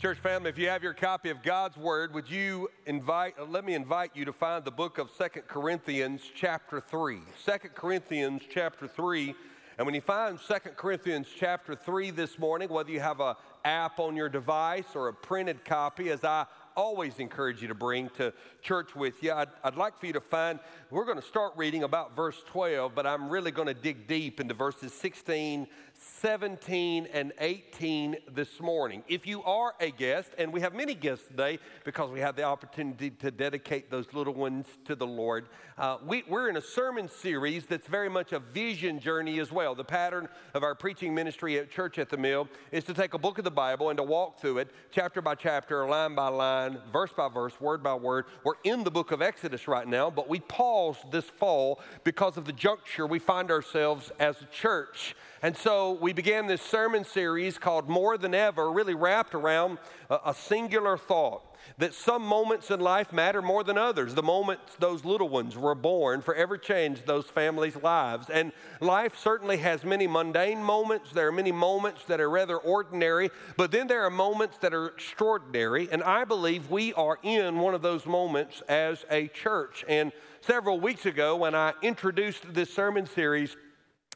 Church family, if you have your copy of God's Word, would you invite, uh, let me invite you to find the book of Second Corinthians, chapter 3. 2 Corinthians, chapter 3. And when you find Second Corinthians, chapter 3 this morning, whether you have an app on your device or a printed copy, as I always encourage you to bring to church with you. I'd, I'd like for you to find, we're going to start reading about verse 12, but I'm really going to dig deep into verses 16, 17, and 18 this morning. If you are a guest, and we have many guests today because we have the opportunity to dedicate those little ones to the Lord, uh, we, we're in a sermon series that's very much a vision journey as well. The pattern of our preaching ministry at Church at the Mill is to take a book of the Bible and to walk through it chapter by chapter, line by line, verse by verse, word by word. We're in the book of Exodus right now, but we paused this fall because of the juncture we find ourselves as a church. And so we began this sermon series called More Than Ever, really wrapped around a, a singular thought that some moments in life matter more than others. The moments those little ones were born forever changed those families' lives. And life certainly has many mundane moments. There are many moments that are rather ordinary, but then there are moments that are extraordinary. And I believe we are in one of those moments as a church. And several weeks ago, when I introduced this sermon series,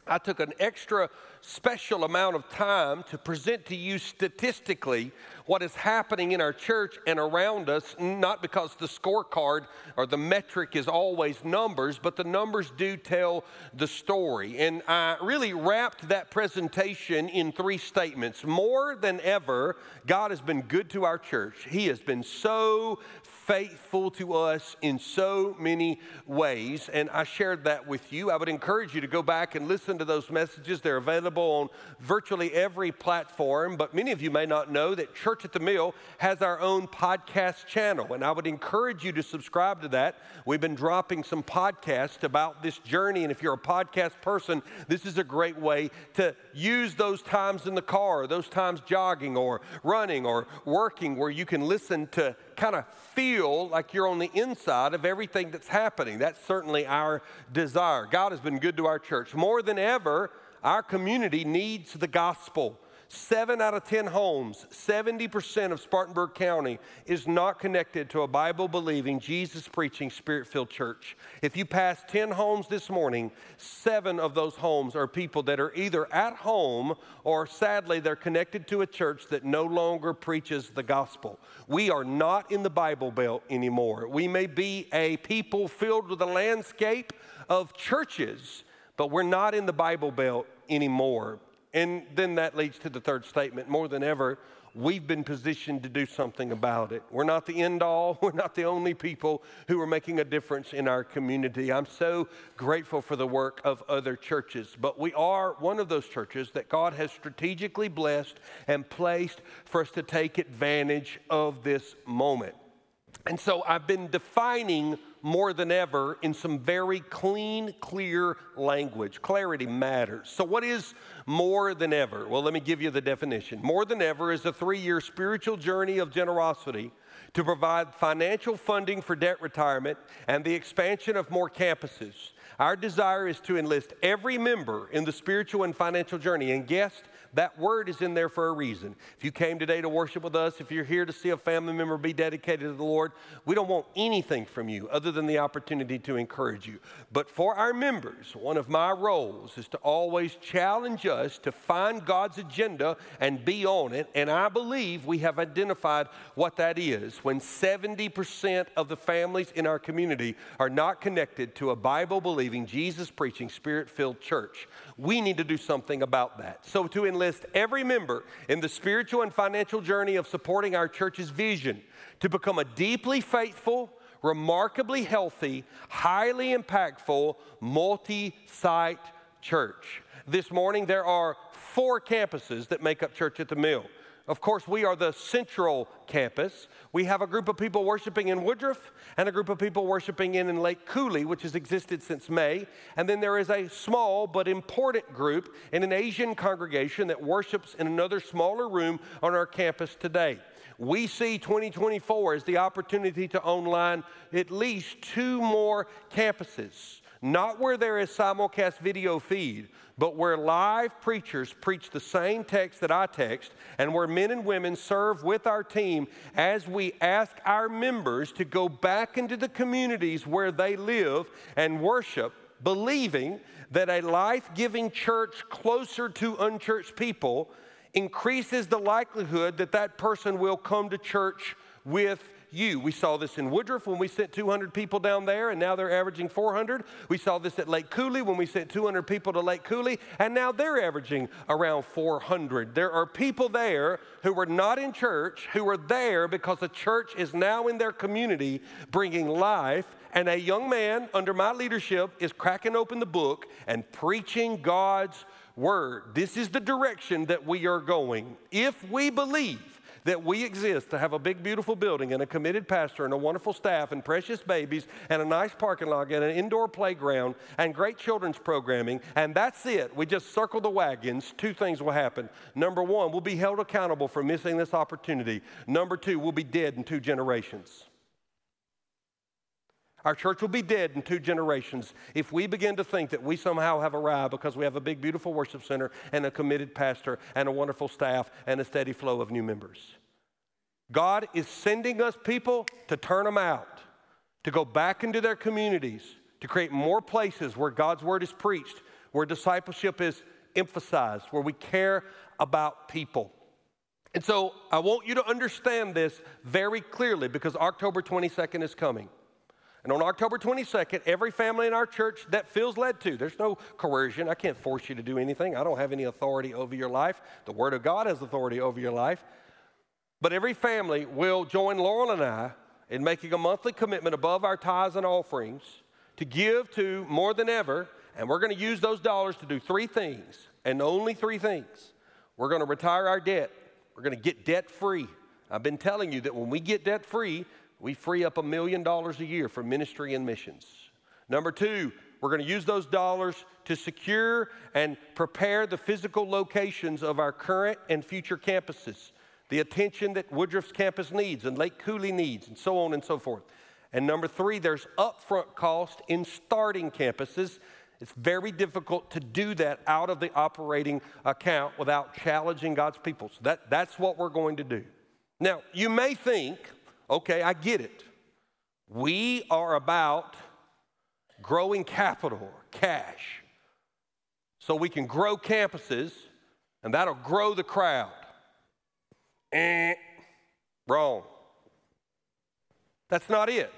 I took an extra special amount of time to present to you statistically what is happening in our church and around us, not because the scorecard or the metric is always numbers, but the numbers do tell the story. And I really wrapped that presentation in three statements. More than ever, God has been good to our church. He has been so faithful to us in so many ways. And I shared that with you. I would encourage you to go back and listen to those messages. They're available on virtually every platform. But many of you may not know that Church at the Mill has our own podcast channel. And I would encourage you to subscribe to that. We've been dropping some podcasts about this journey. And if you're a podcast person, this is a great way to use those times in the car, those times jogging or running or working where you can listen to kind of feel like you're on the inside of everything that's happening. That's certainly our desire. God has been good to our church. More than ever, our community needs the gospel. Seven out of 10 homes, 70% of Spartanburg County is not connected to a Bible believing, Jesus preaching, spirit filled church. If you pass 10 homes this morning, seven of those homes are people that are either at home or sadly they're connected to a church that no longer preaches the gospel. We are not in the Bible Belt anymore. We may be a people filled with a landscape of churches, but we're not in the Bible Belt anymore. And then that leads to the third statement more than ever, we've been positioned to do something about it. We're not the end all, we're not the only people who are making a difference in our community. I'm so grateful for the work of other churches, but we are one of those churches that God has strategically blessed and placed for us to take advantage of this moment. And so I've been defining more than ever in some very clean, clear language. Clarity matters. So, what is more than ever? Well, let me give you the definition. More than ever is a three year spiritual journey of generosity to provide financial funding for debt retirement and the expansion of more campuses. Our desire is to enlist every member in the spiritual and financial journey. And guest, that word is in there for a reason. If you came today to worship with us, if you're here to see a family member be dedicated to the Lord, we don't want anything from you other than the opportunity to encourage you. But for our members, one of my roles is to always challenge us to find God's agenda and be on it. And I believe we have identified what that is when 70% of the families in our community are not connected to a Bible believing, Jesus preaching, spirit filled church. We need to do something about that. So, to enlist every member in the spiritual and financial journey of supporting our church's vision to become a deeply faithful, remarkably healthy, highly impactful, multi site church. This morning, there are four campuses that make up Church at the Mill. Of course, we are the central campus. We have a group of people worshiping in Woodruff and a group of people worshiping in, in Lake Cooley, which has existed since May. And then there is a small but important group in an Asian congregation that worships in another smaller room on our campus today. We see 2024 as the opportunity to online at least two more campuses not where there is simulcast video feed, but where live preachers preach the same text that I text, and where men and women serve with our team as we ask our members to go back into the communities where they live and worship, believing that a life giving church closer to unchurched people increases the likelihood that that person will come to church with you. We saw this in Woodruff when we sent 200 people down there, and now they're averaging 400. We saw this at Lake Cooley when we sent 200 people to Lake Cooley, and now they're averaging around 400. There are people there who were not in church, who are there because the church is now in their community bringing life. And a young man under my leadership is cracking open the book and preaching God's word. This is the direction that we are going. If we believe that we exist to have a big, beautiful building and a committed pastor and a wonderful staff and precious babies and a nice parking lot and an indoor playground and great children's programming, and that's it. We just circle the wagons. Two things will happen. Number one, we'll be held accountable for missing this opportunity. Number two, we'll be dead in two generations. Our church will be dead in two generations if we begin to think that we somehow have arrived because we have a big, beautiful worship center and a committed pastor and a wonderful staff and a steady flow of new members. God is sending us people to turn them out, to go back into their communities, to create more places where God's word is preached, where discipleship is emphasized, where we care about people. And so I want you to understand this very clearly because October 22nd is coming. And on October 22nd, every family in our church that feels led to, there's no coercion. I can't force you to do anything. I don't have any authority over your life. The Word of God has authority over your life. But every family will join Laurel and I in making a monthly commitment above our tithes and offerings to give to more than ever. And we're going to use those dollars to do three things, and only three things. We're going to retire our debt, we're going to get debt free. I've been telling you that when we get debt free, we free up a million dollars a year for ministry and missions. Number two, we're going to use those dollars to secure and prepare the physical locations of our current and future campuses, the attention that Woodruff's campus needs and Lake Cooley needs, and so on and so forth. And number three, there's upfront cost in starting campuses. It's very difficult to do that out of the operating account without challenging God's people. So that, that's what we're going to do. Now, you may think, Okay, I get it. We are about growing capital, cash, so we can grow campuses and that'll grow the crowd. Eh, wrong. That's not it.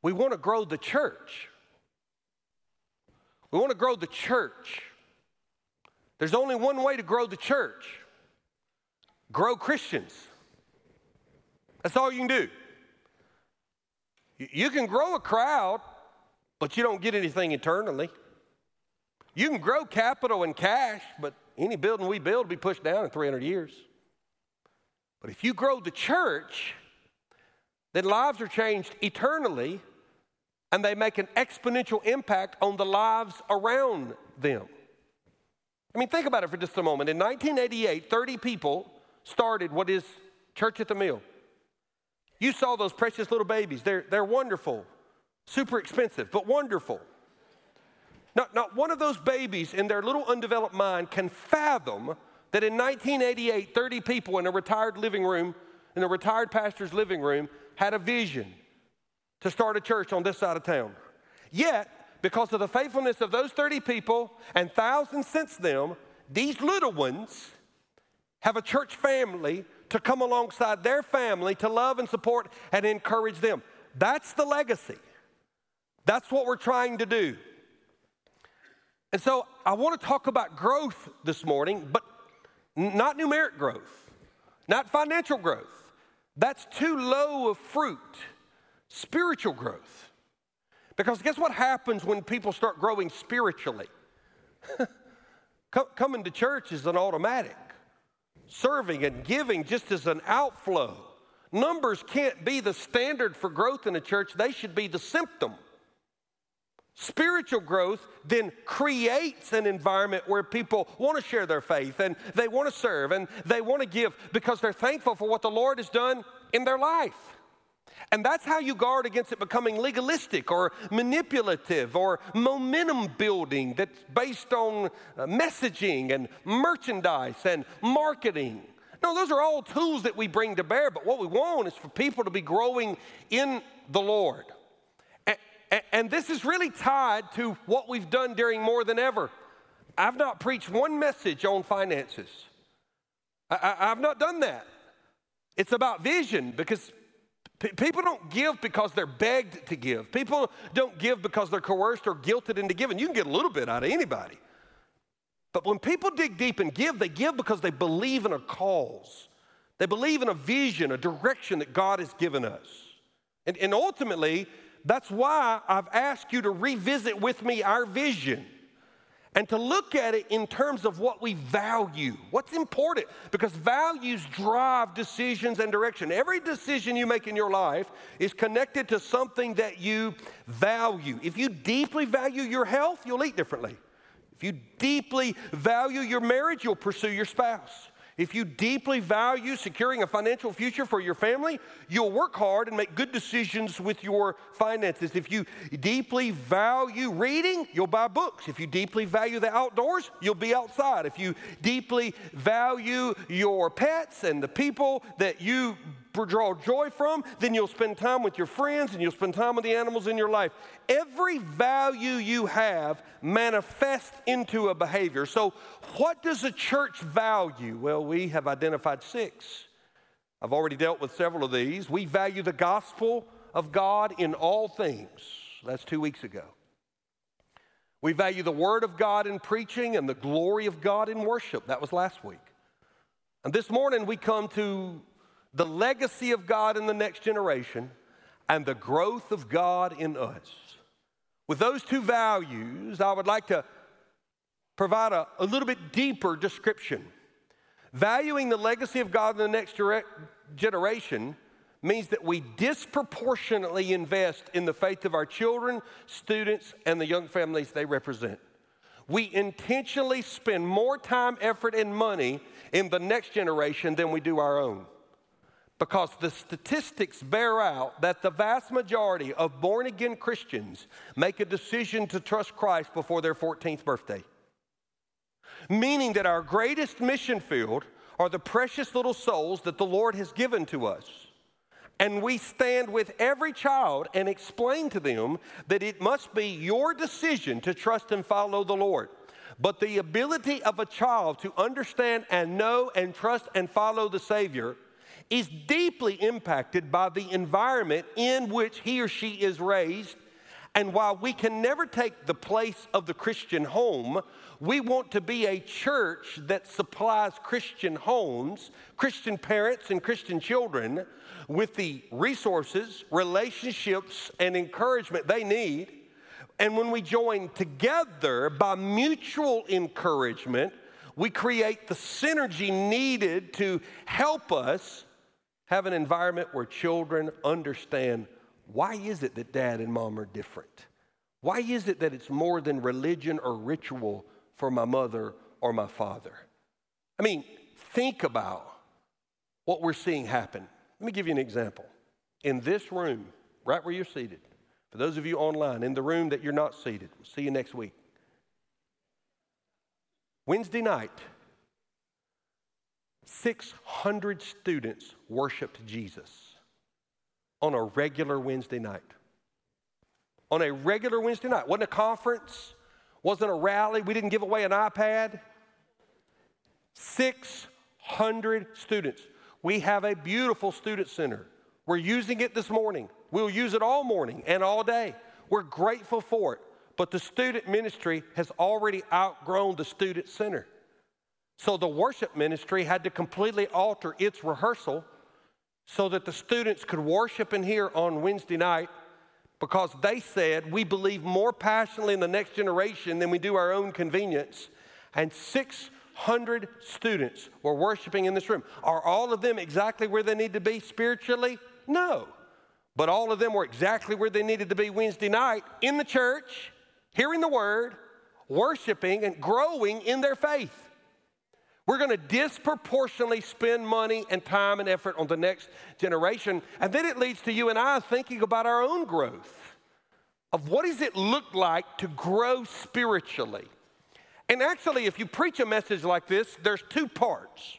We want to grow the church. We want to grow the church. There's only one way to grow the church grow Christians. That's all you can do. You can grow a crowd, but you don't get anything eternally. You can grow capital and cash, but any building we build will be pushed down in 300 years. But if you grow the church, then lives are changed eternally and they make an exponential impact on the lives around them. I mean, think about it for just a moment. In 1988, 30 people started what is Church at the Mill. You saw those precious little babies. They're, they're wonderful, super expensive, but wonderful. Not, not one of those babies in their little undeveloped mind can fathom that in 1988, 30 people in a retired living room, in a retired pastor's living room, had a vision to start a church on this side of town. Yet, because of the faithfulness of those 30 people and thousands since them, these little ones have a church family to come alongside their family to love and support and encourage them. That's the legacy. That's what we're trying to do. And so I want to talk about growth this morning, but not numeric growth, not financial growth. That's too low of fruit. Spiritual growth. Because guess what happens when people start growing spiritually? Coming to church is an automatic serving and giving just as an outflow. Numbers can't be the standard for growth in a church, they should be the symptom. Spiritual growth then creates an environment where people want to share their faith and they want to serve and they want to give because they're thankful for what the Lord has done in their life. And that's how you guard against it becoming legalistic or manipulative or momentum building that's based on uh, messaging and merchandise and marketing. No, those are all tools that we bring to bear, but what we want is for people to be growing in the Lord. And, this is really tied to what we've done during more than ever. I've not preached one message on finances. I, have not done that. It's about vision because People don't give because they're begged to give. People don't give because they're coerced or guilted into giving. You can get a little bit out of anybody. But when people dig deep and give, they give because they believe in a cause. They believe in a vision, a direction that God has given us. And, and ultimately, that's why I've asked you to revisit with me our vision and to look at it in terms of what we value, what's important, because values drive decisions and direction. Every decision you make in your life is connected to something that you value. If you deeply value your health, you'll eat differently. If you deeply value your marriage, you'll pursue your spouse. If you deeply value securing a financial future for your family, you'll work hard and make good decisions with your finances. If you deeply value reading, you'll buy books. If you deeply value the outdoors, you'll be outside. If you deeply value your pets and the people that you draw joy from, then you'll spend time with your friends and you'll spend time with the animals in your life. Every value you have manifests into a behavior. So, what does a church value? Well, we have identified six. I've already dealt with several of these. We value the gospel of God in all things. That's two weeks ago. We value the word of God in preaching and the glory of God in worship. That was last week. And this morning we come to the legacy of God in the next generation, and the growth of God in us. With those two values, I would like to provide a, a little bit deeper description. Valuing the legacy of God in the next generation means that we disproportionately invest in the faith of our children, students, and the young families they represent. We intentionally spend more time, effort, and money in the next generation than we do our own because the statistics bear out that the vast majority of born again Christians make a decision to trust Christ before their 14th birthday. Meaning that our greatest mission field are the precious little souls that the Lord has given to us. And we stand with every child and explain to them that it must be your decision to trust and follow the Lord. But the ability of a child to understand and know and trust and follow the Savior is deeply impacted by the environment in which he or she is raised. And while we can never take the place of the Christian home, we want to be a church that supplies Christian homes, Christian parents, and Christian children with the resources, relationships, and encouragement they need. And when we join together by mutual encouragement, we create the synergy needed to help us have an environment where children understand why is it that dad and mom are different? Why is it that it's more than religion or ritual for my mother or my father? I mean, think about what we're seeing happen. Let me give you an example. In this room, right where you're seated, for those of you online, in the room that you're not seated, we'll see you next week. Wednesday night, 600 students worshiped Jesus on a regular Wednesday night. On a regular Wednesday night. Wasn't a conference, wasn't a rally, we didn't give away an iPad. 600 students. We have a beautiful student center. We're using it this morning. We'll use it all morning and all day. We're grateful for it. But the student ministry has already outgrown the student center. So the worship ministry had to completely alter its rehearsal so that the students could worship in here on Wednesday night because they said we believe more passionately in the next generation than we do our own convenience. And 600 students were worshiping in this room. Are all of them exactly where they need to be spiritually? No. But all of them were exactly where they needed to be Wednesday night in the church, hearing the word, worshiping, and growing in their faith. We're going to disproportionately spend money and time and effort on the next generation. And then it leads to you and I thinking about our own growth of what does it look like to grow spiritually. And actually, if you preach a message like this, there's two parts.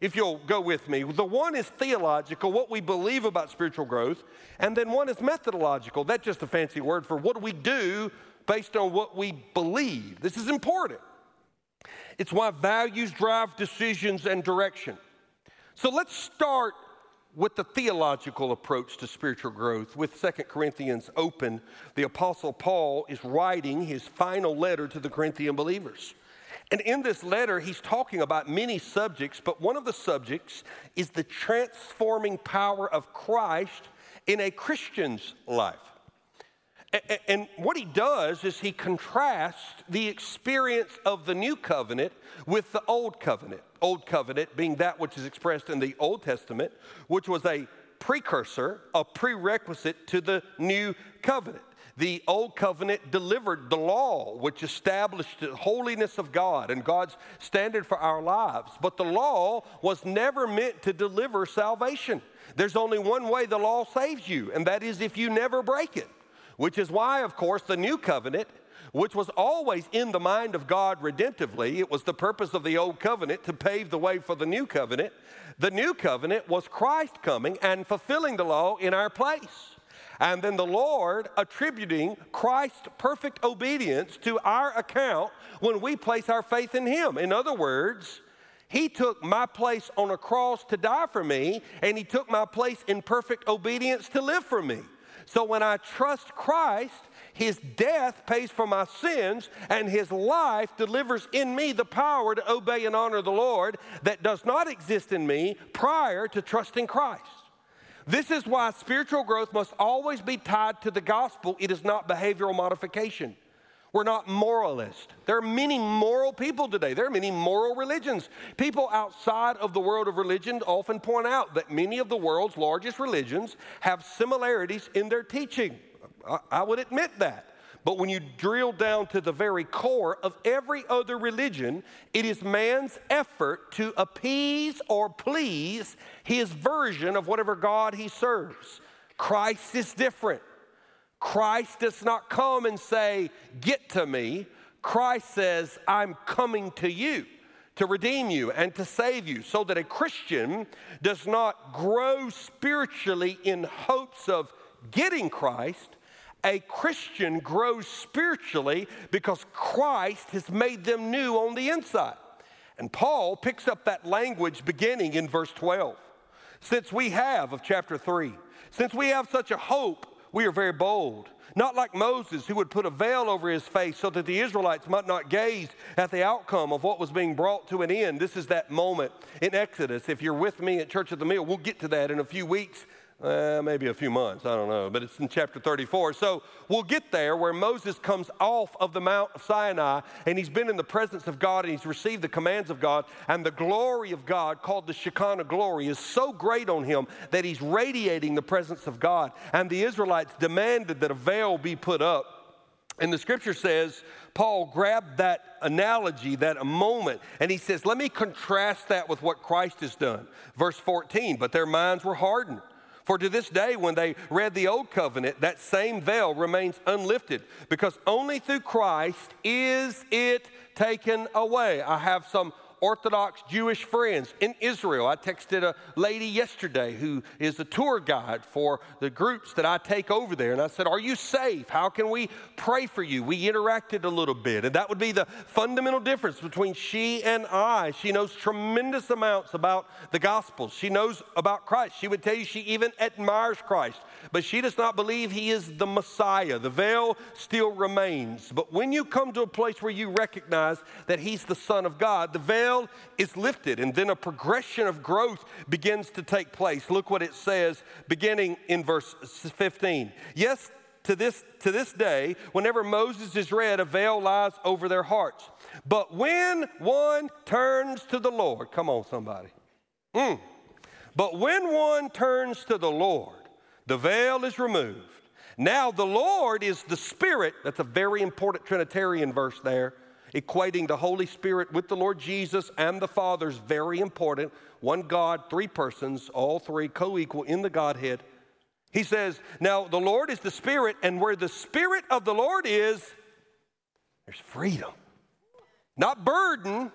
If you'll go with me, the one is theological, what we believe about spiritual growth, and then one is methodological. That's just a fancy word for what do we do based on what we believe. This is important. It's why values drive decisions and direction. So let's start with the theological approach to spiritual growth. With Second Corinthians open, the Apostle Paul is writing his final letter to the Corinthian believers. And in this letter, he's talking about many subjects, but one of the subjects is the transforming power of Christ in a Christian's life. And what he does is he contrasts the experience of the new covenant with the old covenant. Old covenant being that which is expressed in the Old Testament, which was a precursor, a prerequisite to the new covenant. The old covenant delivered the law, which established the holiness of God and God's standard for our lives. But the law was never meant to deliver salvation. There's only one way the law saves you, and that is if you never break it. Which is why, of course, the new covenant, which was always in the mind of God redemptively, it was the purpose of the old covenant to pave the way for the new covenant. The new covenant was Christ coming and fulfilling the law in our place. And then the Lord attributing Christ's perfect obedience to our account when we place our faith in Him. In other words, He took my place on a cross to die for me, and He took my place in perfect obedience to live for me. So when I trust Christ, his death pays for my sins, and his life delivers in me the power to obey and honor the Lord that does not exist in me prior to trusting Christ. This is why spiritual growth must always be tied to the gospel. It is not behavioral modification. We're not moralists. There are many moral people today. There are many moral religions. People outside of the world of religion often point out that many of the world's largest religions have similarities in their teaching. I, would admit that. But when you drill down to the very core of every other religion, it is man's effort to appease or please his version of whatever God he serves. Christ is different. Christ does not come and say, Get to me. Christ says, I'm coming to you to redeem you and to save you, so that a Christian does not grow spiritually in hopes of getting Christ. A Christian grows spiritually because Christ has made them new on the inside. And Paul picks up that language beginning in verse 12. Since we have, of chapter 3, since we have such a hope, we are very bold. Not like Moses, who would put a veil over his face so that the Israelites might not gaze at the outcome of what was being brought to an end. This is that moment in Exodus. If you're with me at Church of the Mill, we'll get to that in a few weeks uh, maybe a few months, I don't know, but it's in chapter 34. So we'll get there where Moses comes off of the Mount of Sinai and he's been in the presence of God and he's received the commands of God. And the glory of God, called the Shekinah glory, is so great on him that he's radiating the presence of God. And the Israelites demanded that a veil be put up. And the scripture says, Paul grabbed that analogy, that moment, and he says, Let me contrast that with what Christ has done. Verse 14, but their minds were hardened. For to this day, when they read the Old Covenant, that same veil remains unlifted because only through Christ is it taken away. I have some Orthodox Jewish friends in Israel. I texted a lady yesterday who is a tour guide for the groups that I take over there. And I said, Are you safe? How can we pray for you? We interacted a little bit. And that would be the fundamental difference between she and I. She knows tremendous amounts about the Gospels, she knows about Christ. She would tell you she even admires Christ, but she does not believe he is the Messiah. The veil still remains. But when you come to a place where you recognize that he's the Son of God, the veil veil is lifted, and then a progression of growth begins to take place. Look what it says beginning in verse 15. Yes, to this, to this day, whenever Moses is read, a veil lies over their hearts. But when one turns to the Lord, come on, somebody. Mm. But when one turns to the Lord, the veil is removed. Now, the Lord is the Spirit. That's a very important Trinitarian verse there. Equating the Holy Spirit with the Lord Jesus and the Father is very important. One God, three persons, all three co equal in the Godhead. He says, Now the Lord is the Spirit, and where the Spirit of the Lord is, there's freedom. Not burden,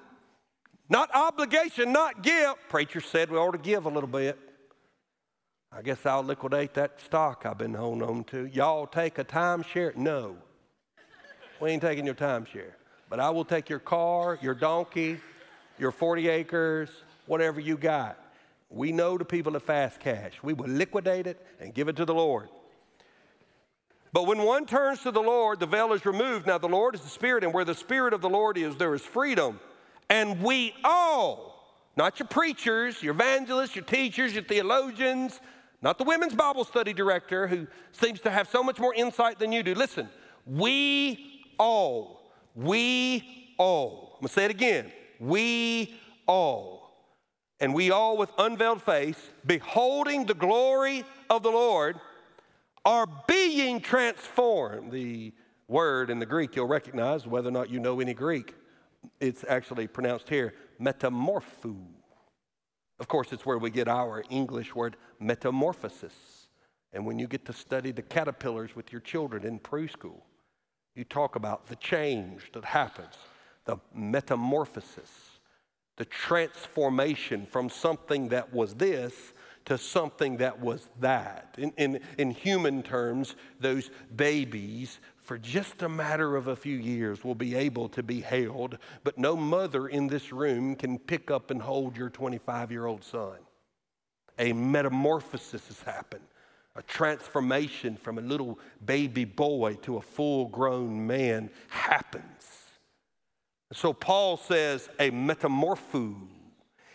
not obligation, not give. Preacher said we ought to give a little bit. I guess I'll liquidate that stock I've been holding on to. Y'all take a timeshare? No. We ain't taking your timeshare. But I will take your car, your donkey, your 40 acres, whatever you got. We know the people of fast cash. We will liquidate it and give it to the Lord. But when one turns to the Lord, the veil is removed. Now, the Lord is the Spirit, and where the Spirit of the Lord is, there is freedom. And we all, not your preachers, your evangelists, your teachers, your theologians, not the women's Bible study director who seems to have so much more insight than you do. Listen, we all, we all, I'm gonna say it again, we all, and we all with unveiled face, beholding the glory of the Lord, are being transformed. The word in the Greek you'll recognize, whether or not you know any Greek, it's actually pronounced here metamorpho. Of course, it's where we get our English word metamorphosis. And when you get to study the caterpillars with your children in preschool, you talk about the change that happens, the metamorphosis, the transformation from something that was this to something that was that. In, in, in human terms, those babies, for just a matter of a few years, will be able to be held, but no mother in this room can pick up and hold your 25 year old son. A metamorphosis has happened, a transformation from a little baby boy to a full grown man happens. So Paul says, a metamorpho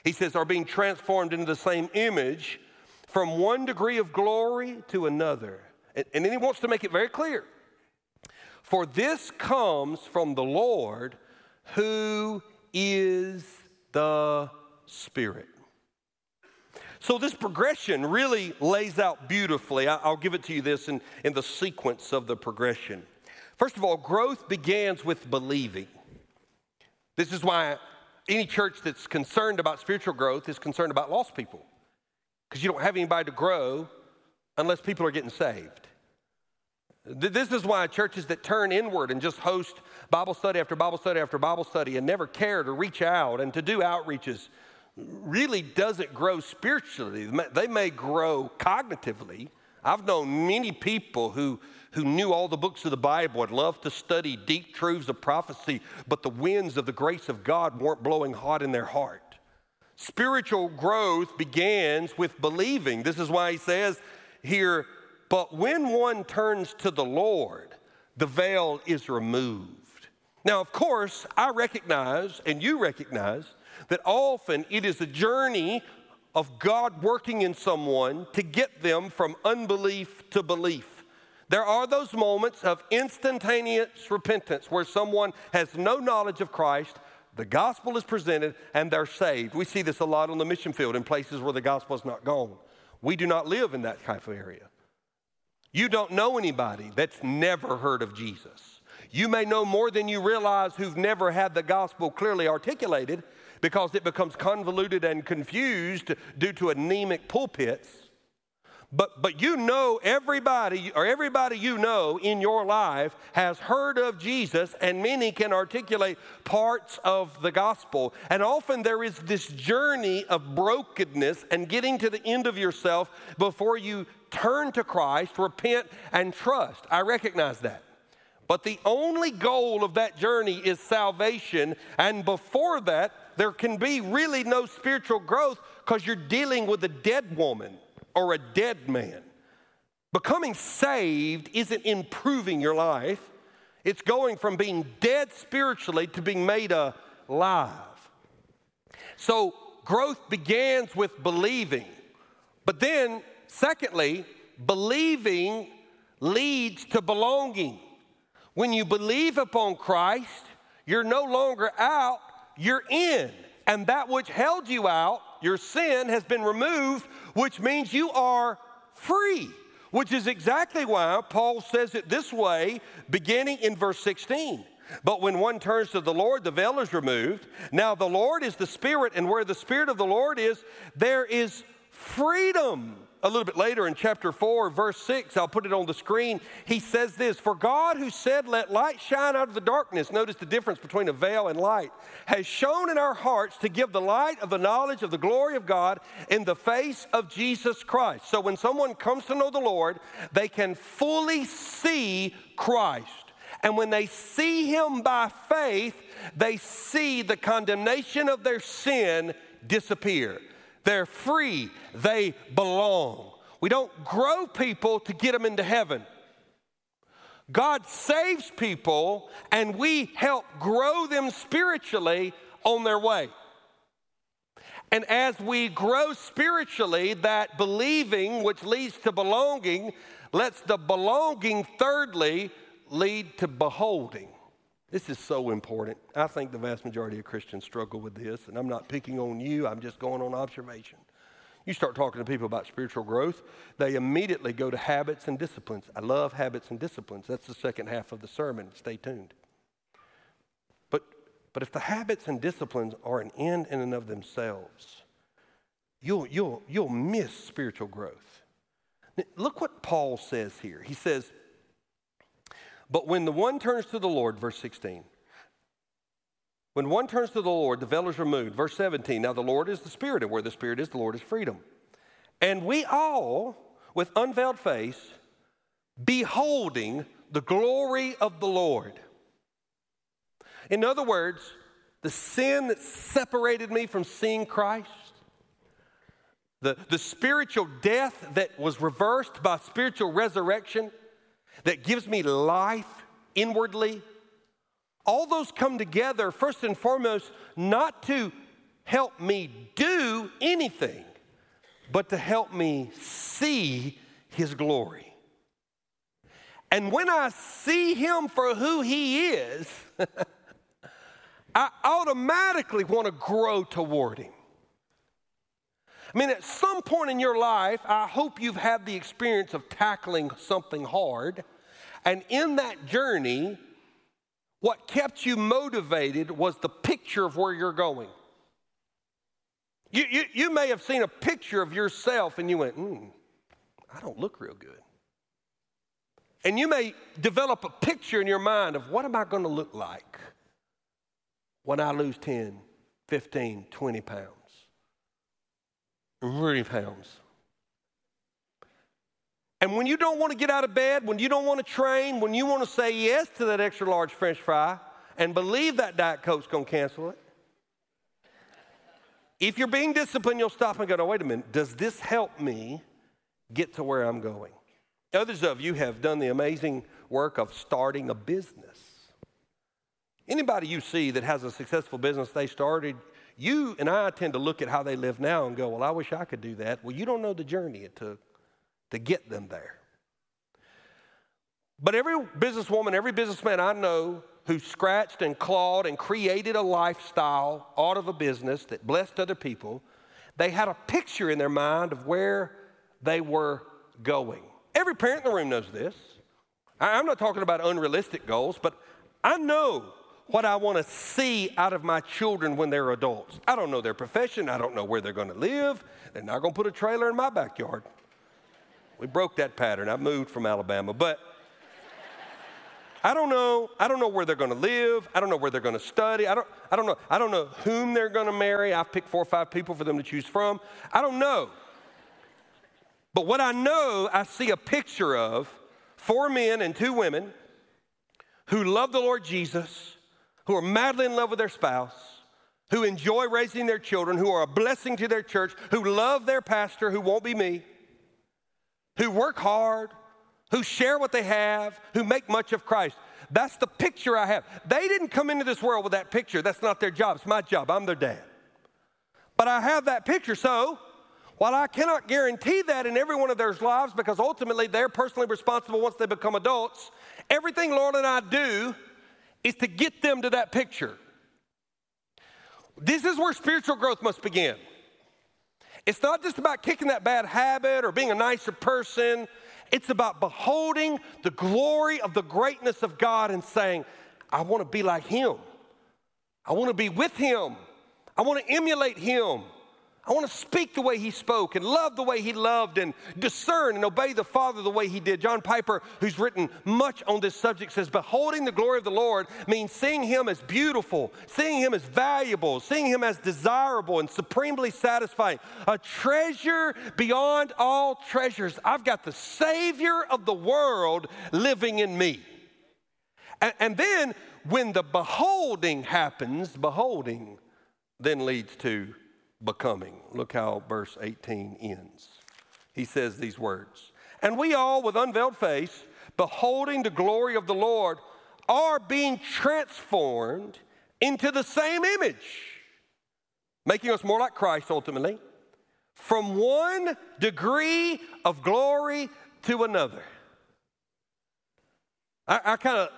he says, are being transformed into the same image from one degree of glory to another. And, and then he wants to make it very clear. For this comes from the Lord who is the Spirit. So, this progression really lays out beautifully. I'll give it to you this in, in the sequence of the progression. First of all, growth begins with believing. This is why any church that's concerned about spiritual growth is concerned about lost people because you don't have anybody to grow unless people are getting saved. This is why churches that turn inward and just host Bible study after Bible study after Bible study and never care to reach out and to do outreaches really doesn't grow spiritually. They may grow cognitively. I've known many people who who knew all the books of the Bible and loved to study deep truths of prophecy, but the winds of the grace of God weren't blowing hot in their heart. Spiritual growth begins with believing. This is why he says here, but when one turns to the Lord, the veil is removed. Now, of course, I recognize, and you recognize, that often it is a journey of God working in someone to get them from unbelief to belief. There are those moments of instantaneous repentance where someone has no knowledge of Christ, the gospel is presented, and they're saved. We see this a lot on the mission field in places where the gospel is not gone. We do not live in that type of area. You don't know anybody that's never heard of Jesus. You may know more than you realize who've never had the gospel clearly articulated because it becomes convoluted and confused due to anemic pulpits. But, but you know everybody, or everybody you know in your life has heard of Jesus, and many can articulate parts of the gospel. And often there is this journey of brokenness and getting to the end of yourself before you turn to Christ, repent, and trust. I recognize that. But the only goal of that journey is salvation. And before that, there can be really no spiritual growth because you're dealing with a dead woman or a dead man. Becoming saved isn't improving your life, it's going from being dead spiritually to being made alive. So, growth begins with believing. But then, secondly, believing leads to belonging. When you believe upon Christ, you're no longer out, you're in. And that which held you out, your sin, has been removed which means you are free, which is exactly why Paul says it this way, beginning in verse 16. But when one turns to the Lord, the veil is removed. Now, the Lord is the Spirit, and where the Spirit of the Lord is, there is freedom. A little bit later in chapter 4, verse 6, I'll put it on the screen. He says this For God, who said, Let light shine out of the darkness, notice the difference between a veil and light, has shown in our hearts to give the light of the knowledge of the glory of God in the face of Jesus Christ. So when someone comes to know the Lord, they can fully see Christ. And when they see him by faith, they see the condemnation of their sin disappear. They're free, they belong. We don't grow people to get them into heaven. God saves people, and we help grow them spiritually on their way. And as we grow spiritually, that believing, which leads to belonging, lets the belonging, thirdly, lead to beholding. This is so important. I think the vast majority of Christians struggle with this, and I'm not picking on you, I'm just going on observation. You start talking to people about spiritual growth, they immediately go to habits and disciplines. I love habits and disciplines. That's the second half of the sermon. Stay tuned. But, but if the habits and disciplines are an end in and of themselves, you'll, you'll, you'll miss spiritual growth. Look what Paul says here. He says, but when the one turns to the Lord, verse 16, when one turns to the Lord, the veil is removed. Verse 17, now the Lord is the Spirit, and where the Spirit is, the Lord is freedom. And we all, with unveiled face, beholding the glory of the Lord. In other words, the sin that separated me from seeing Christ, the, the spiritual death that was reversed by spiritual resurrection, that gives me life inwardly, all those come together, first and foremost, not to help me do anything, but to help me see His glory. And when I see Him for who He is, I automatically want to grow toward Him. I mean, at some point in your life, I hope you've had the experience of tackling something hard. And in that journey, what kept you motivated was the picture of where you're going. You, you, you may have seen a picture of yourself and you went, hmm, I don't look real good. And you may develop a picture in your mind of what am I going to look like when I lose 10, 15, 20 pounds, 30 pounds. And when you don't want to get out of bed, when you don't want to train, when you want to say yes to that extra large french fry and believe that Diet Coke's going to cancel it, if you're being disciplined, you'll stop and go, no, wait a minute, does this help me get to where I'm going? Others of you have done the amazing work of starting a business. Anybody you see that has a successful business they started, you and I tend to look at how they live now and go, well, I wish I could do that. Well, you don't know the journey it took to get them there. But every businesswoman, every businessman I know who scratched and clawed and created a lifestyle out of a business that blessed other people, they had a picture in their mind of where they were going. Every parent in the room knows this. I'm not talking about unrealistic goals, but I know what I want to see out of my children when they're adults. I don't know their profession, I don't know where they're going to live. They're not going to put a trailer in my backyard. We broke that pattern. I moved from Alabama, but I don't know. I don't know where they're going to live. I don't know where they're going to study. I don't, I don't know. I don't know whom they're going to marry. I've picked four or five people for them to choose from. I don't know. But what I know, I see a picture of four men and two women who love the Lord Jesus, who are madly in love with their spouse, who enjoy raising their children, who are a blessing to their church, who love their pastor, who won't be me who work hard, who share what they have, who make much of Christ. That's the picture I have. They didn't come into this world with that picture. That's not their job. It's my job. I'm their dad. But I have that picture. So, while I cannot guarantee that in every one of their lives because ultimately they're personally responsible once they become adults, everything Laurel and I do is to get them to that picture. This is where spiritual growth must begin. It's not just about kicking that bad habit or being a nicer person. It's about beholding the glory of the greatness of God and saying, I want to be like him. I want to be with him. I want to emulate him. I want to speak the way he spoke and love the way he loved and discern and obey the Father the way he did. John Piper, who's written much on this subject, says, Beholding the glory of the Lord means seeing him as beautiful, seeing him as valuable, seeing him as desirable and supremely satisfying, a treasure beyond all treasures. I've got the Savior of the world living in me. And, and then when the beholding happens, beholding then leads to becoming. Look how verse 18 ends. He says these words And we all, with unveiled face, beholding the glory of the Lord, are being transformed into the same image, making us more like Christ ultimately, from one degree of glory to another. I kind of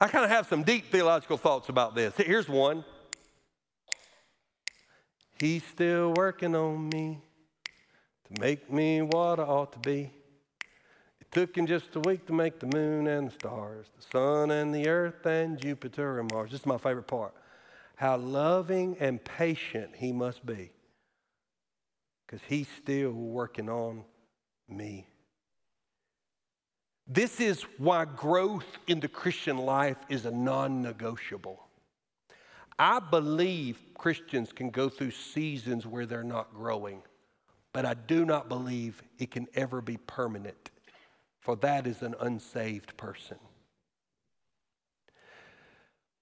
I kind of have some deep theological thoughts about this. Here's one. He's still working on me to make me what I ought to be. It took him just a week to make the moon and the stars, the sun and the earth and Jupiter and Mars. This is my favorite part. How loving and patient he must be because he's still working on me. This is why growth in the Christian life is a non negotiable. I believe Christians can go through seasons where they're not growing, but I do not believe it can ever be permanent, for that is an unsaved person.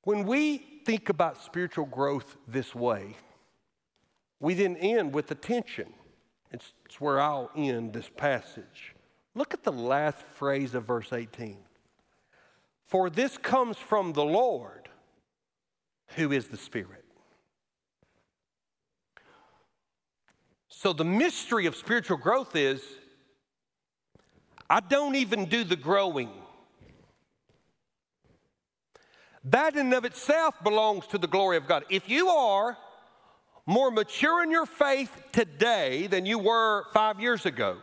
When we think about spiritual growth this way, we then end with attention. It's, it's where I'll end this passage. Look at the last phrase of verse 18. For this comes from the Lord who is the Spirit. So, the mystery of spiritual growth is I don't even do the growing. That in and of itself belongs to the glory of God. If you are more mature in your faith today than you were five years ago,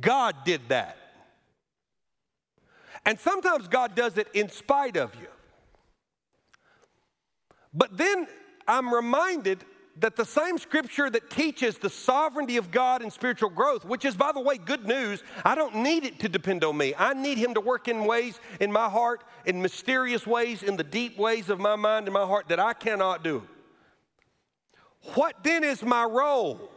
God did that. And sometimes God does it in spite of you. But then I'm reminded that the same scripture that teaches the sovereignty of God and spiritual growth, which is, by the way, good news, I don't need it to depend on me. I need Him to work in ways in my heart, in mysterious ways, in the deep ways of my mind and my heart that I cannot do. What then is my role?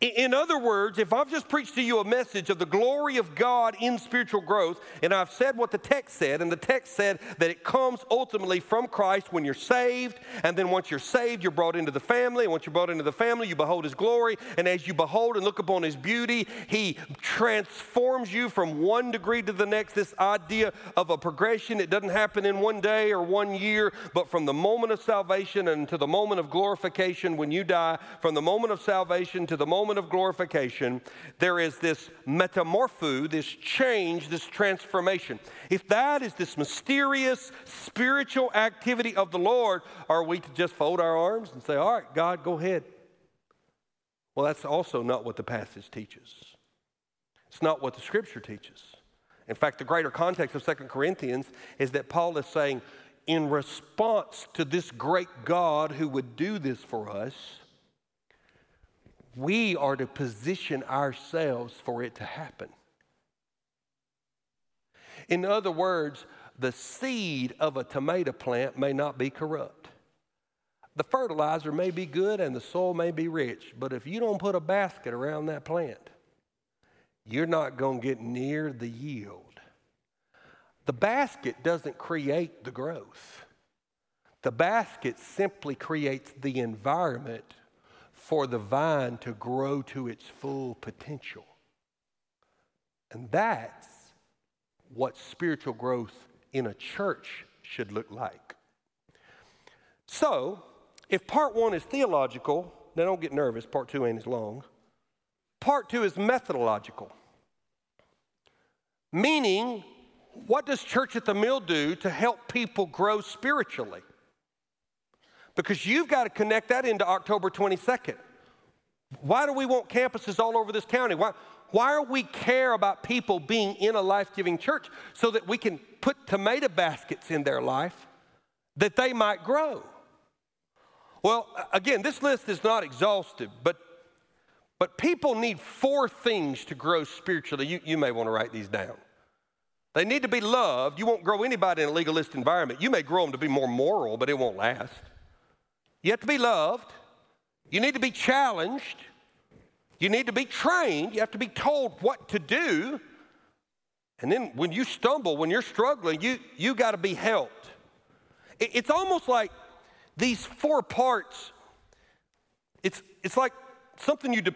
In other words, if I've just preached to you a message of the glory of God in spiritual growth, and I've said what the text said, and the text said that it comes ultimately from Christ when you're saved, and then once you're saved, you're brought into the family, and once you're brought into the family, you behold His glory, and as you behold and look upon His beauty, He transforms you from one degree to the next. This idea of a progression, it doesn't happen in one day or one year, but from the moment of salvation and to the moment of glorification when you die, from the moment of salvation to the moment moment of glorification, there is this metamorpho, this change, this transformation. If that is this mysterious spiritual activity of the Lord, are we to just fold our arms and say, All right, God, go ahead? Well, that's also not what the passage teaches. It's not what the scripture teaches. In fact, the greater context of Second Corinthians is that Paul is saying, in response to this great God who would do this for us, we are to position ourselves for it to happen. In other words, the seed of a tomato plant may not be corrupt. The fertilizer may be good and the soil may be rich, but if you don't put a basket around that plant, you're not going to get near the yield. The basket doesn't create the growth, the basket simply creates the environment for the vine to grow to its full potential. And that's what spiritual growth in a church should look like. So, if part one is theological, now don't get nervous, part two ain't as long. Part two is methodological, meaning, what does Church at the Mill do to help people grow spiritually? Because you've got to connect that into October 22nd. Why do we want campuses all over this county? Why, why are we care about people being in a life-giving church so that we can put tomato baskets in their life that they might grow? Well, again, this list is not exhaustive, but but people need four things to grow spiritually. You, you may want to write these down. They need to be loved. You won't grow anybody in a legalist environment. You may grow them to be more moral, but it won't last. You have to be loved. You need to be challenged. You need to be trained. You have to be told what to do. And then when you stumble, when you're struggling, you, you got to be helped. It, it's almost like these four parts, it's, it's like something you, de-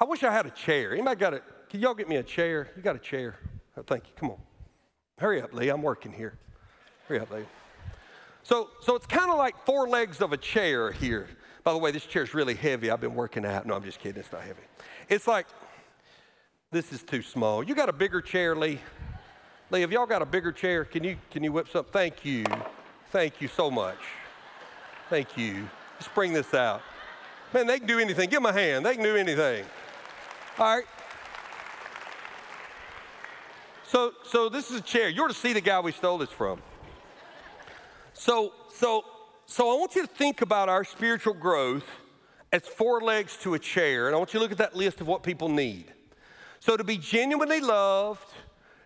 I wish I had a chair. Anybody got a, can y'all get me a chair? You got a chair? Oh, thank you. Come on. Hurry up, Lee. I'm working here. Hurry up, Lee. So, so it's kind of like four legs of a chair here. By the way, this chair's really heavy. I've been working out. No, I'm just kidding. It's not heavy. It's like, this is too small. You got a bigger chair, Lee? Lee, have y'all got a bigger chair? Can you, can you whip something? Thank you. Thank you so much. Thank you. Just bring this out. Man, they can do anything. Give them a hand. They can do anything. All right. So, so this is a chair. You're to see the guy we stole this from. So, so, so I want you to think about our spiritual growth as four legs to a chair, and I want you to look at that list of what people need. So, to be genuinely loved,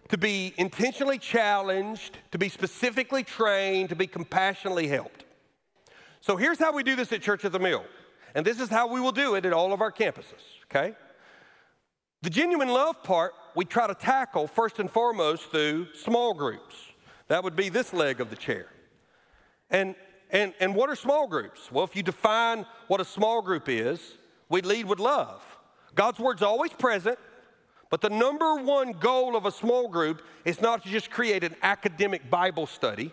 to be intentionally challenged, to be specifically trained, to be compassionately helped. So, here's how we do this at Church of the Mill, and this is how we will do it at all of our campuses, okay? The genuine love part we try to tackle first and foremost through small groups. That would be this leg of the chair. And, and, and what are small groups? Well, if you define what a small group is, we lead with love. God's word's always present, but the number one goal of a small group is not to just create an academic Bible study.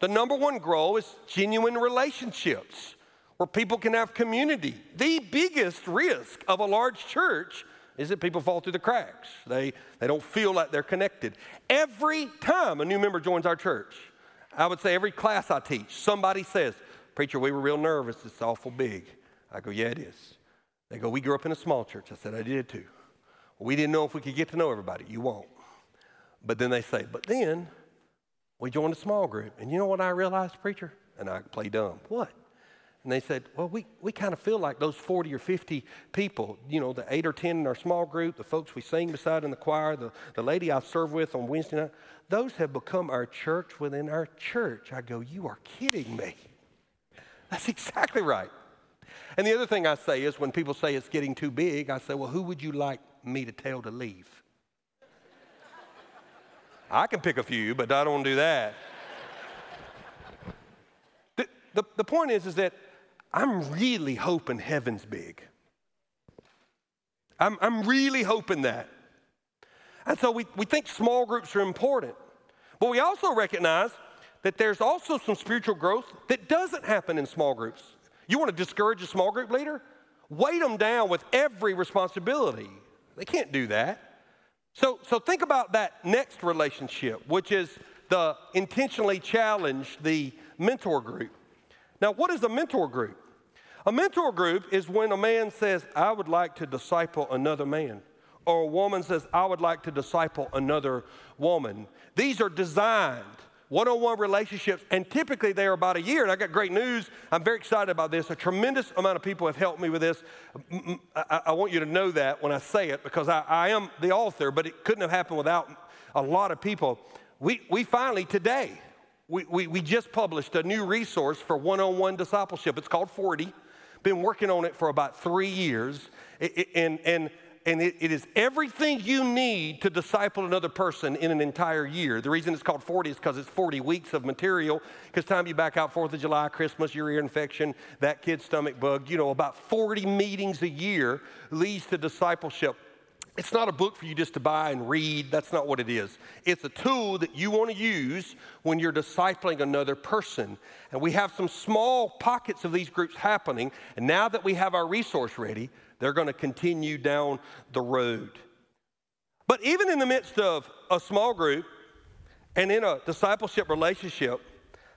The number one goal is genuine relationships where people can have community. The biggest risk of a large church is that people fall through the cracks. They, they don't feel like they're connected. Every time a new member joins our church, I would say every class I teach, somebody says, Preacher, we were real nervous. It's awful big. I go, Yeah, it is. They go, We grew up in a small church. I said, I did too. Well, we didn't know if we could get to know everybody. You won't. But then they say, But then we joined a small group. And you know what I realized, preacher? And I play dumb. What? And they said, Well, we, we kind of feel like those 40 or 50 people, you know, the eight or 10 in our small group, the folks we sing beside in the choir, the, the lady I serve with on Wednesday night, those have become our church within our church. I go, You are kidding me. That's exactly right. And the other thing I say is when people say it's getting too big, I say, Well, who would you like me to tell to leave? I can pick a few, but I don't do that. The, the, the point is, is that I'm really hoping heaven's big. I'm, I'm really hoping that. And so we, we think small groups are important. But we also recognize that there's also some spiritual growth that doesn't happen in small groups. You want to discourage a small group leader? Weight them down with every responsibility. They can't do that. So, so think about that next relationship, which is the intentionally challenged, the mentor group. Now, what is a mentor group? A mentor group is when a man says, I would like to disciple another man, or a woman says, I would like to disciple another woman. These are designed one on one relationships, and typically they are about a year. And I got great news. I'm very excited about this. A tremendous amount of people have helped me with this. I, I want you to know that when I say it because I, I, am the author, but it couldn't have happened without a lot of people. We, we finally, today, we, we, we just published a new resource for one on one discipleship. It's called 40 been working on it for about three years. And, and, and it, it is everything you need to disciple another person in an entire year. The reason it's called 40 is because it's 40 weeks of material. Because time you back out 4th of July, Christmas, your ear infection, that kid's stomach bug, you know, about 40 meetings a year leads to discipleship. It's not a book for you just to buy and read. That's not what it is. It's a tool that you want to use when you're discipling another person. And we have some small pockets of these groups happening. And now that we have our resource ready, they're going to continue down the road. But even in the midst of a small group and in a discipleship relationship,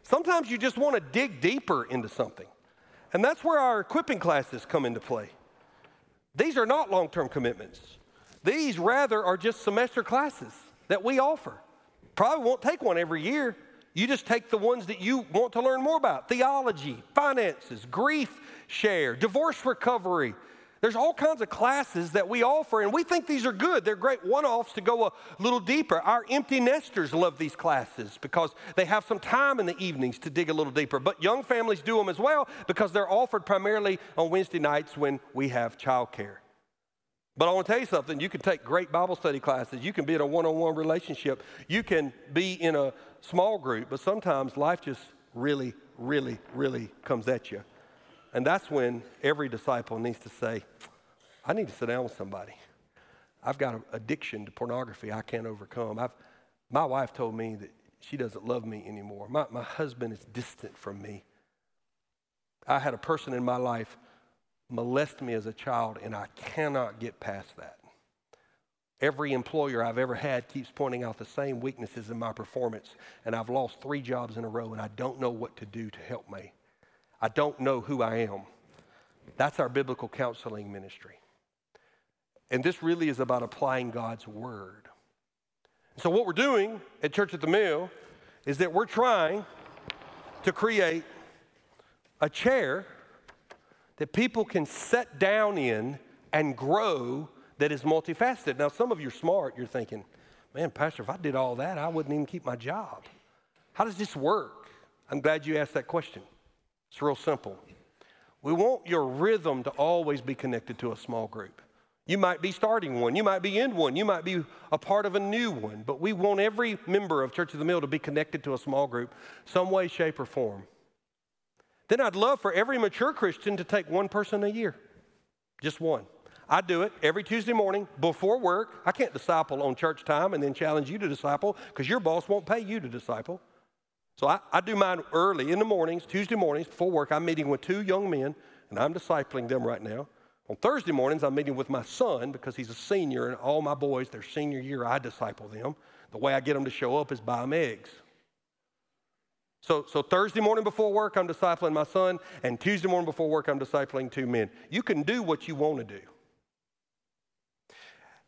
sometimes you just want to dig deeper into something. And that's where our equipping classes come into play. These are not long term commitments. These rather are just semester classes that we offer. Probably won't take one every year. You just take the ones that you want to learn more about theology, finances, grief share, divorce recovery, there's all kinds of classes that we offer, and we think these are good. They're great one offs to go a little deeper. Our empty nesters love these classes because they have some time in the evenings to dig a little deeper. But young families do them as well because they're offered primarily on Wednesday nights when we have childcare. But I want to tell you something. You can take great Bible study classes. You can be in a one on one relationship. You can be in a small group. But sometimes life just really, really, really comes at you. And that's when every disciple needs to say, I need to sit down with somebody. I've got an addiction to pornography I can't overcome. I've, my wife told me that she doesn't love me anymore. My, my husband is distant from me. I had a person in my life molest me as a child, and I cannot get past that. Every employer I've ever had keeps pointing out the same weaknesses in my performance, and I've lost three jobs in a row, and I don't know what to do to help me. I don't know who I am. That's our biblical counseling ministry. And this really is about applying God's word. So, what we're doing at Church at the Mill is that we're trying to create a chair that people can set down in and grow that is multifaceted. Now, some of you are smart. You're thinking, man, Pastor, if I did all that, I wouldn't even keep my job. How does this work? I'm glad you asked that question. It's real simple. We want your rhythm to always be connected to a small group. You might be starting one, you might be in one, you might be a part of a new one, but we want every member of Church of the Mill to be connected to a small group, some way, shape, or form. Then I'd love for every mature Christian to take one person a year, just one. I do it every Tuesday morning before work. I can't disciple on church time and then challenge you to disciple because your boss won't pay you to disciple. So I, I do mine early in the mornings, Tuesday mornings before work. I'm meeting with two young men, and I'm discipling them right now. On Thursday mornings, I'm meeting with my son because he's a senior, and all my boys, their senior year, I disciple them. The way I get them to show up is buy them eggs. So, so Thursday morning before work, I'm discipling my son, and Tuesday morning before work, I'm discipling two men. You can do what you want to do.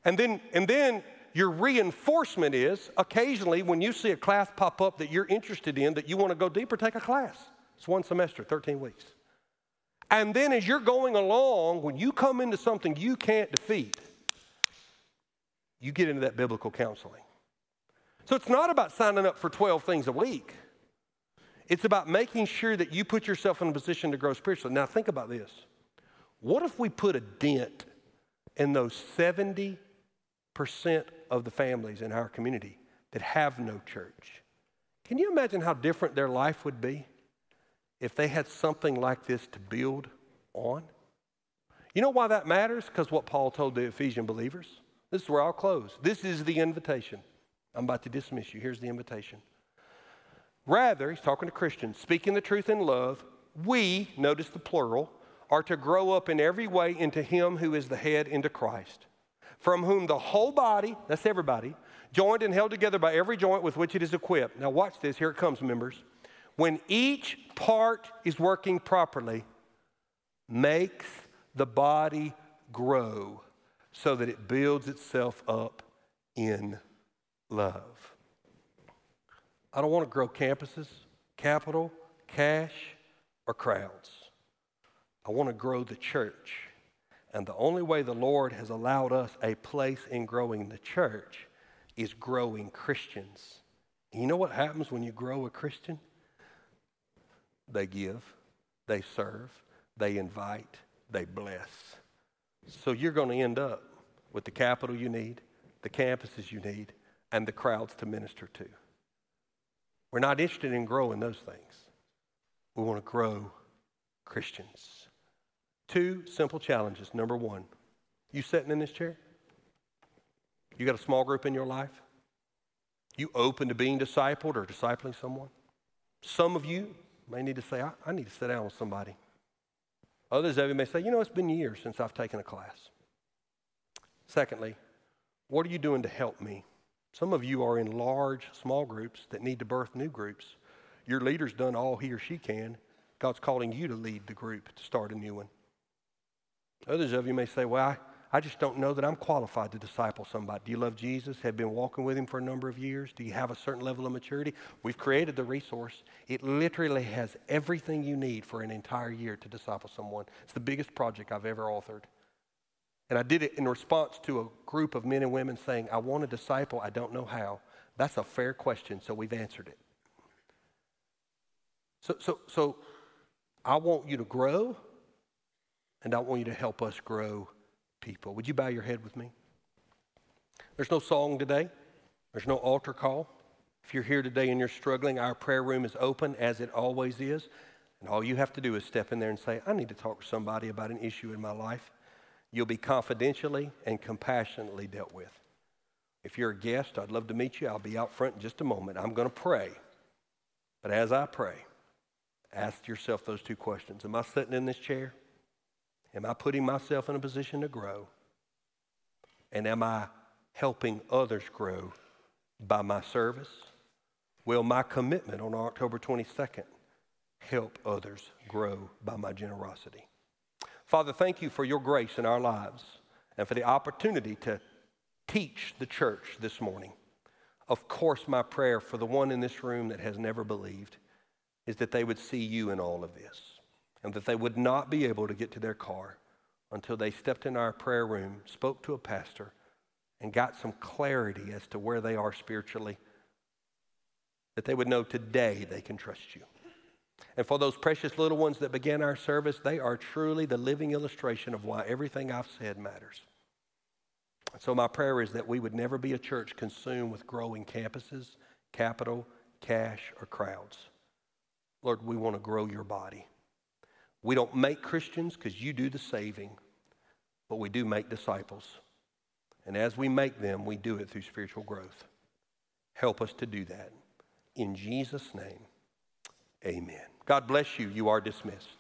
And then, and then your reinforcement is occasionally when you see a class pop up that you're interested in, that you want to go deeper, take a class. It's one semester, 13 weeks. And then as you're going along, when you come into something you can't defeat, you get into that biblical counseling. So it's not about signing up for 12 things a week. It's about making sure that you put yourself in a position to grow spiritually. Now, think about this. What if we put a dent in those 70 percent of the families in our community that have no church. Can you imagine how different their life would be if they had something like this to build on? You know why that matters? Because what Paul told the Ephesian believers. This is where I'll close. This is the invitation. I'm about to dismiss you. Here's the invitation. Rather, he's talking to Christians, speaking the truth in love, we, notice the plural, are to grow up in every way into Him who is the head, into Christ from whom the whole body, that's everybody, joined and held together by every joint with which it is equipped. Now, watch this. Here it comes, members. When each part is working properly, makes the body grow so that it builds itself up in love. I don't want to grow campuses, capital, cash, or crowds. I want to grow the church and the only way the Lord has allowed us a place in growing the church is growing Christians. You know what happens when you grow a Christian? They give, they serve, they invite, they bless. So you're going to end up with the capital you need, the campuses you need, and the crowds to minister to. We're not interested in growing those things. We want to grow Christians. Two simple challenges. Number one, you sitting in this chair? You got a small group in your life? You open to being discipled or discipling someone? Some of you may need to say, I, I need to sit down with somebody. Others of you may say, you know, it's been years since I've taken a class. Secondly, what are you doing to help me? Some of you are in large, small groups that need to birth new groups. Your leader's done all he or she can. God's calling you to lead the group to start a new one. Others of you may say, Well, I, I just don't know that I'm qualified to disciple somebody. Do you love Jesus? Have been walking with him for a number of years? Do you have a certain level of maturity? We've created the resource. It literally has everything you need for an entire year to disciple someone. It's the biggest project I've ever authored. And I did it in response to a group of men and women saying, I want a disciple, I don't know how. That's a fair question, so we've answered it. So, so, so I want you to grow, and I want you to help us grow people. Would you bow your head with me? There's no song today, there's no altar call. If you're here today and you're struggling, our prayer room is open as it always is. And all you have to do is step in there and say, I need to talk to somebody about an issue in my life. You'll be confidentially and compassionately dealt with. If you're a guest, I'd love to meet you. I'll be out front in just a moment. I'm going to pray. But as I pray, ask yourself those two questions Am I sitting in this chair? Am I putting myself in a position to grow? And am I helping others grow by my service? Will my commitment on October 22nd help others grow by my generosity? Father, thank you for your grace in our lives and for the opportunity to teach the church this morning. Of course, my prayer for the one in this room that has never believed is that they would see you in all of this and that they would not be able to get to their car until they stepped in our prayer room, spoke to a pastor, and got some clarity as to where they are spiritually. That they would know today they can trust you. And for those precious little ones that began our service, they are truly the living illustration of why everything I've said matters. So, my prayer is that we would never be a church consumed with growing campuses, capital, cash, or crowds. Lord, we want to grow your body. We don't make Christians because you do the saving, but we do make disciples. And as we make them, we do it through spiritual growth. Help us to do that. In Jesus' name, amen. God bless you. You are dismissed.